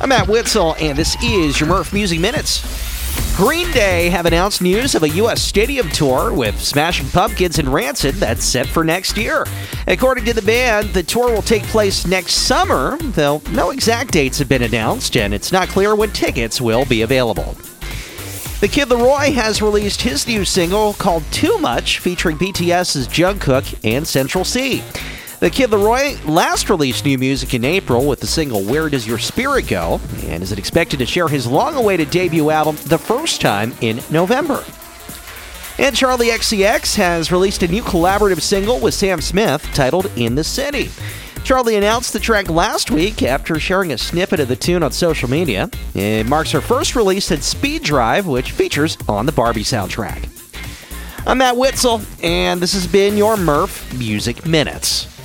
I'm Matt Witzel, and this is your Merf Music Minutes. Green Day have announced news of a U.S. stadium tour with Smashing Pumpkins and Rancid that's set for next year. According to the band, the tour will take place next summer, though no exact dates have been announced, and it's not clear when tickets will be available. The Kid LAROI has released his new single called Too Much, featuring BTS's Jungkook and Central Cee. The Kid LAROI last released new music in April with the single Where Does Your Spirit Go? and is expected to share his long awaited debut album the first time in November. And Charli XCX has released a new collaborative single with Sam Smith titled In the City. Charlie announced the track last week after sharing a snippet of the tune on social media. It marks her first release at Speed Drive, which features on the Barbie soundtrack. I'm Matt Witzel, and this has been your Merf Music Minutes.